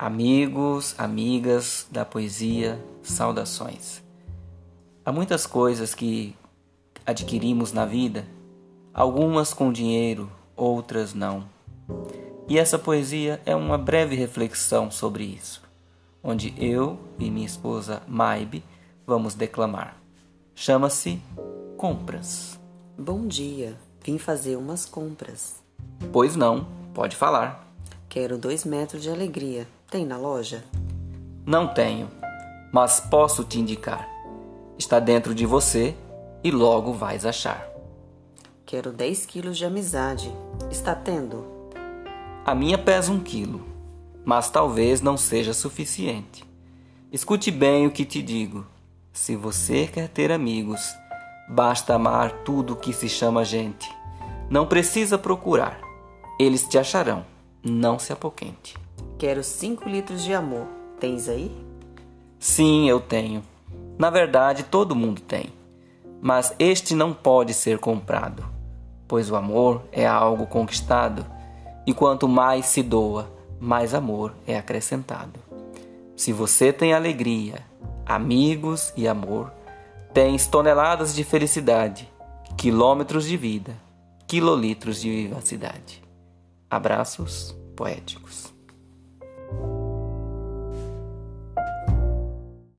Amigos, amigas da poesia, saudações. Há muitas coisas que adquirimos na vida, algumas com dinheiro, outras não. E essa poesia é uma breve reflexão sobre isso, onde eu e minha esposa Maibe vamos declamar. Chama-se Compras. Bom dia, vim fazer umas compras. Pois não, pode falar. Quero dois metros de alegria. Tem na loja? Não tenho, mas posso te indicar. Está dentro de você e logo vais achar. Quero 10 quilos de amizade. Está tendo? A minha pesa um quilo, mas talvez não seja suficiente. Escute bem o que te digo. Se você quer ter amigos, basta amar tudo que se chama gente. Não precisa procurar, eles te acharão. Não se apoquente. Quero 5 litros de amor. Tens aí? Sim, eu tenho. Na verdade, todo mundo tem. Mas este não pode ser comprado, pois o amor é algo conquistado, e quanto mais se doa, mais amor é acrescentado. Se você tem alegria, amigos e amor, tens toneladas de felicidade, quilômetros de vida, quilolitros de vivacidade. Abraços poéticos.